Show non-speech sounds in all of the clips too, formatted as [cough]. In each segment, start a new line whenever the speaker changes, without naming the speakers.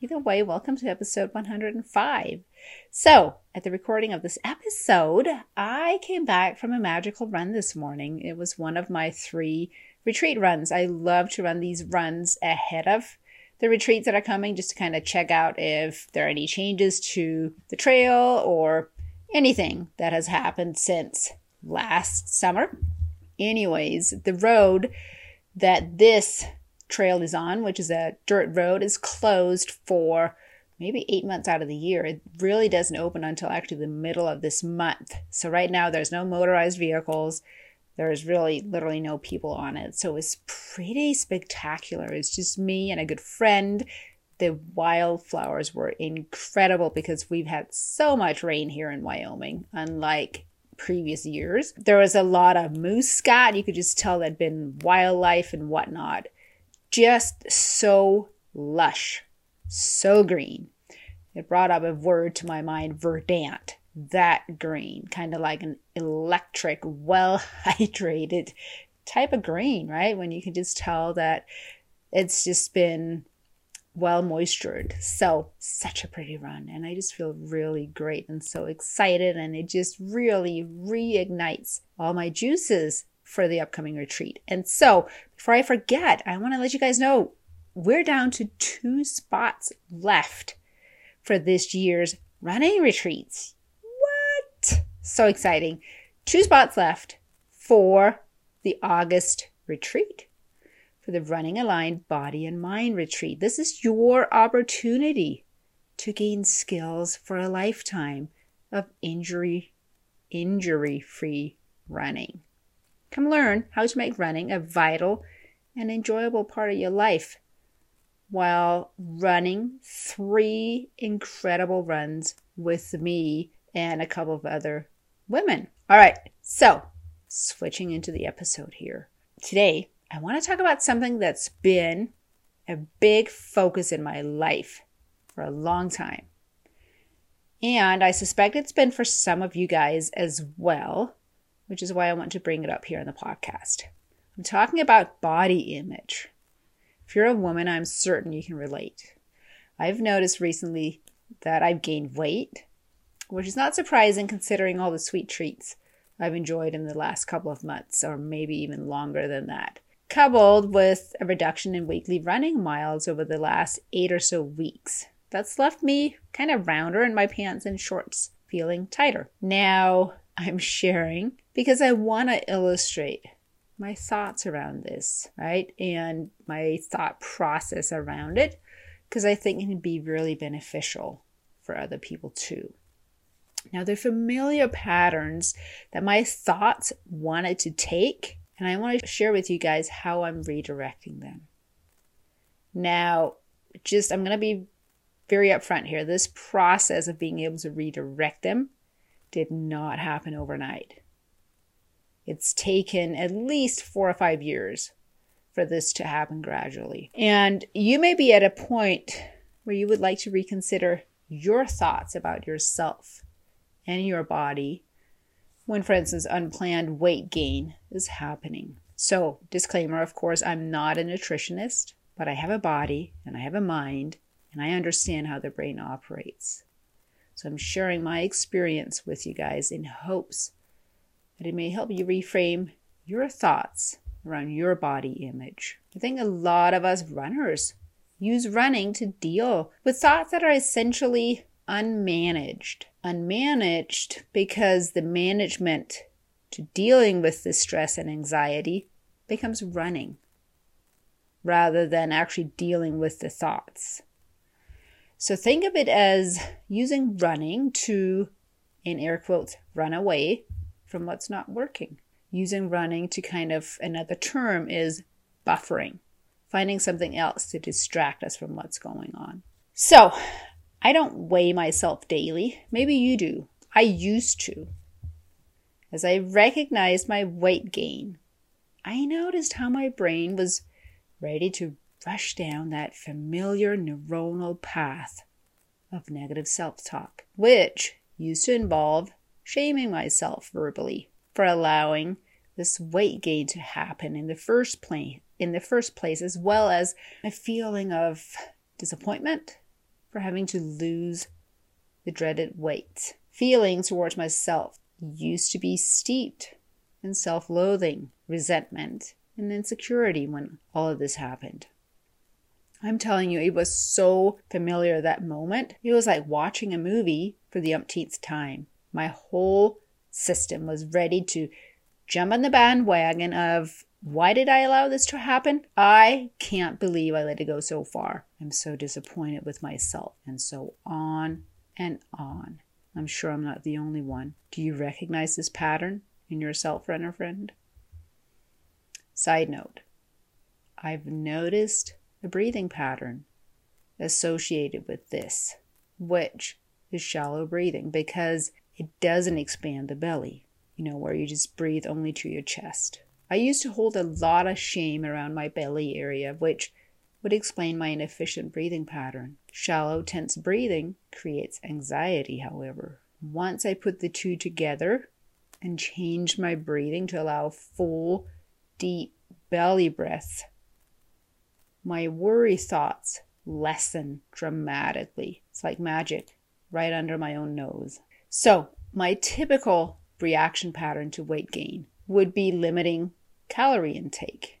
Either way, welcome to episode 105. So, at the recording of this episode, I came back from a magical run this morning. It was one of my three retreat runs. I love to run these runs ahead of the retreats that are coming just to kind of check out if there are any changes to the trail or anything that has happened since last summer. Anyways, the road that this trail is on, which is a dirt road, is closed for maybe eight months out of the year. It really doesn't open until actually the middle of this month. So right now there's no motorized vehicles. There's really literally no people on it. So it's pretty spectacular. It's just me and a good friend. The wildflowers were incredible because we've had so much rain here in Wyoming, unlike previous years. There was a lot of moose scat. You could just tell there'd been wildlife and whatnot just so lush, so green. It brought up a word to my mind, verdant, that green, kind of like an electric, well [laughs] hydrated type of green, right? When you can just tell that it's just been well moistured. So, such a pretty run. And I just feel really great and so excited. And it just really reignites all my juices for the upcoming retreat. And so, before I forget, I want to let you guys know we're down to two spots left for this year's running retreats. What? So exciting. Two spots left for the August retreat, for the Running Aligned Body and Mind retreat. This is your opportunity to gain skills for a lifetime of injury injury free running. Come learn how to make running a vital and enjoyable part of your life while running three incredible runs with me and a couple of other women. All right, so switching into the episode here. Today, I want to talk about something that's been a big focus in my life for a long time. And I suspect it's been for some of you guys as well which is why I want to bring it up here in the podcast. I'm talking about body image. If you're a woman, I'm certain you can relate. I've noticed recently that I've gained weight, which is not surprising considering all the sweet treats I've enjoyed in the last couple of months, or maybe even longer than that, coupled with a reduction in weekly running miles over the last eight or so weeks. That's left me kind of rounder in my pants and shorts, feeling tighter. Now, I'm sharing because I want to illustrate my thoughts around this, right? And my thought process around it because I think it can be really beneficial for other people too. Now, they're familiar patterns that my thoughts wanted to take, and I want to share with you guys how I'm redirecting them. Now, just I'm going to be very upfront here. This process of being able to redirect them did not happen overnight. It's taken at least four or five years for this to happen gradually. And you may be at a point where you would like to reconsider your thoughts about yourself and your body when, for instance, unplanned weight gain is happening. So, disclaimer of course, I'm not a nutritionist, but I have a body and I have a mind and I understand how the brain operates. So I'm sharing my experience with you guys in hopes it may help you reframe your thoughts around your body image. I think a lot of us runners use running to deal with thoughts that are essentially unmanaged. Unmanaged because the management to dealing with the stress and anxiety becomes running rather than actually dealing with the thoughts. So think of it as using running to, in air quotes, run away from what's not working. Using running to kind of, another term is buffering, finding something else to distract us from what's going on. So I don't weigh myself daily. Maybe you do. I used to. As I recognized my weight gain, I noticed how my brain was ready to rush down that familiar neuronal path of negative self talk, which used to involve shaming myself verbally for allowing this weight gain to happen in the first place in the first place as well as a feeling of disappointment for having to lose the dreaded weight feelings towards myself used to be steeped in self loathing, resentment, and insecurity when all of this happened. I'm telling you, it was so familiar that moment. It was like watching a movie for the umpteenth time. My whole system was ready to jump on the bandwagon of why did I allow this to happen? I can't believe I let it go so far. I'm so disappointed with myself, and so on and on. I'm sure I'm not the only one. Do you recognize this pattern in yourself, runner friend? Side note I've noticed a breathing pattern associated with this, which is shallow breathing because it doesn't expand the belly, you know, where you just breathe only to your chest. I used to hold a lot of shame around my belly area, which would explain my inefficient breathing pattern. Shallow, tense breathing creates anxiety, however. Once I put the two together and changed my breathing to allow full, deep belly breaths, my worry thoughts lessen dramatically. It's like magic right under my own nose. So, my typical reaction pattern to weight gain would be limiting calorie intake.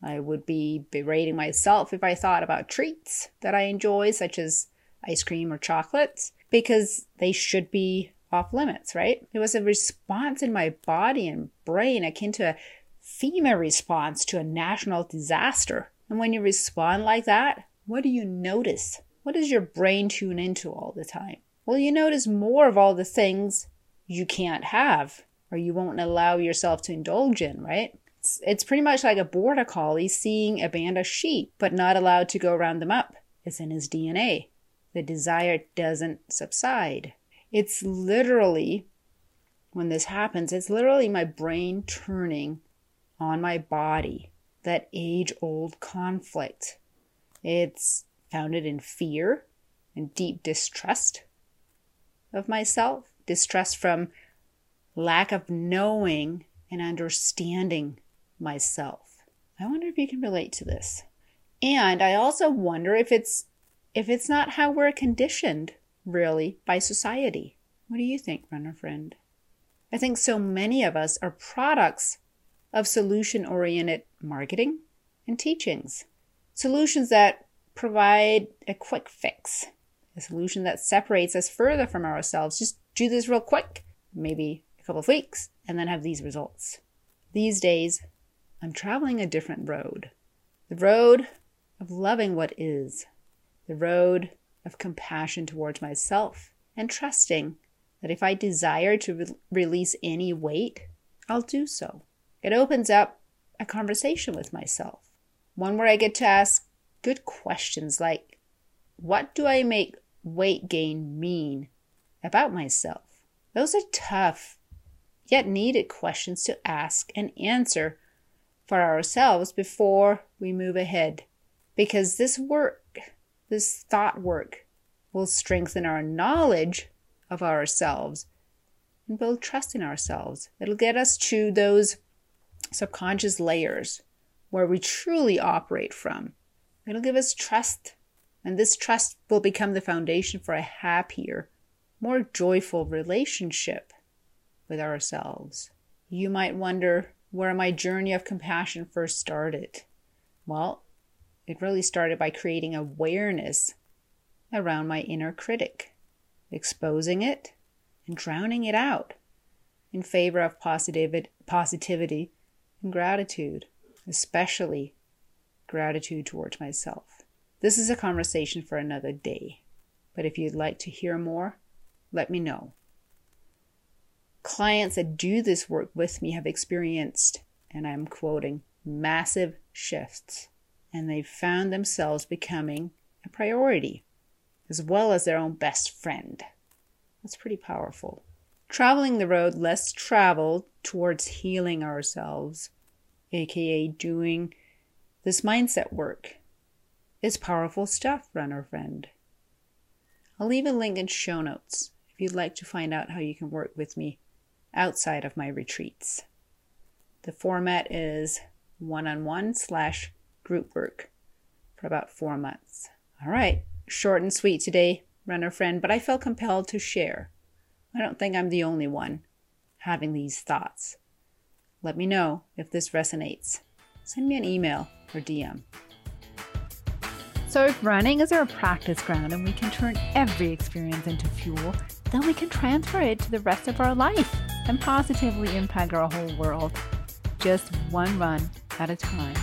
I would be berating myself if I thought about treats that I enjoy, such as ice cream or chocolates, because they should be off limits, right? It was a response in my body and brain akin to a FEMA response to a national disaster. And when you respond like that, what do you notice? What does your brain tune into all the time? Well, you notice more of all the things you can't have or you won't allow yourself to indulge in, right? It's, it's pretty much like a border collie seeing a band of sheep, but not allowed to go round them up. It's in his DNA. The desire doesn't subside. It's literally, when this happens, it's literally my brain turning on my body. That age old conflict. It's founded in fear and deep distrust of myself, distrust from lack of knowing and understanding myself. I wonder if you can relate to this. And I also wonder if it's if it's not how we're conditioned really by society. What do you think, runner friend? I think so many of us are products of solution oriented marketing and teachings. Solutions that provide a quick fix, solution that separates us further from ourselves. Just do this real quick, maybe a couple of weeks, and then have these results. These days, I'm traveling a different road. The road of loving what is, the road of compassion towards myself, and trusting that if I desire to re- release any weight, I'll do so. It opens up a conversation with myself, one where I get to ask good questions like, What do I make weight gain mean about myself? Those are tough, yet needed questions to ask and answer for ourselves before we move ahead. Because this work, this thought work, will strengthen our knowledge of ourselves and build trust in ourselves. It'll get us to those subconscious layers where we truly operate from. It'll give us trust, and this trust will become the foundation for a happier, more joyful relationship with ourselves. You might wonder where my journey of compassion first started. Well, it really started by creating awareness around my inner critic. exposing it, and drowning it out in favor of positivity and gratitude, especially gratitude towards myself. This is a conversation for another day, but if you'd like to hear more, let me know. Clients that do this work with me have experienced, and I'm quoting, massive shifts, and they've found themselves becoming a priority, as well as their own best friend. That's pretty powerful. Traveling the road less traveled towards healing ourselves, aka doing this mindset work, is powerful stuff, runner friend. I'll leave a link in show notes if you'd like to find out how you can work with me outside of my retreats. The format is one on one slash group work for about four months. All right, short and sweet today, runner friend, but I felt compelled to share. I don't think I'm the only one having these thoughts. Let me know if this resonates. Send me an email or DM. So, if running is our practice ground and we can turn every experience into fuel, then we can transfer it to the rest of our life and positively impact our whole world, just one run at a time.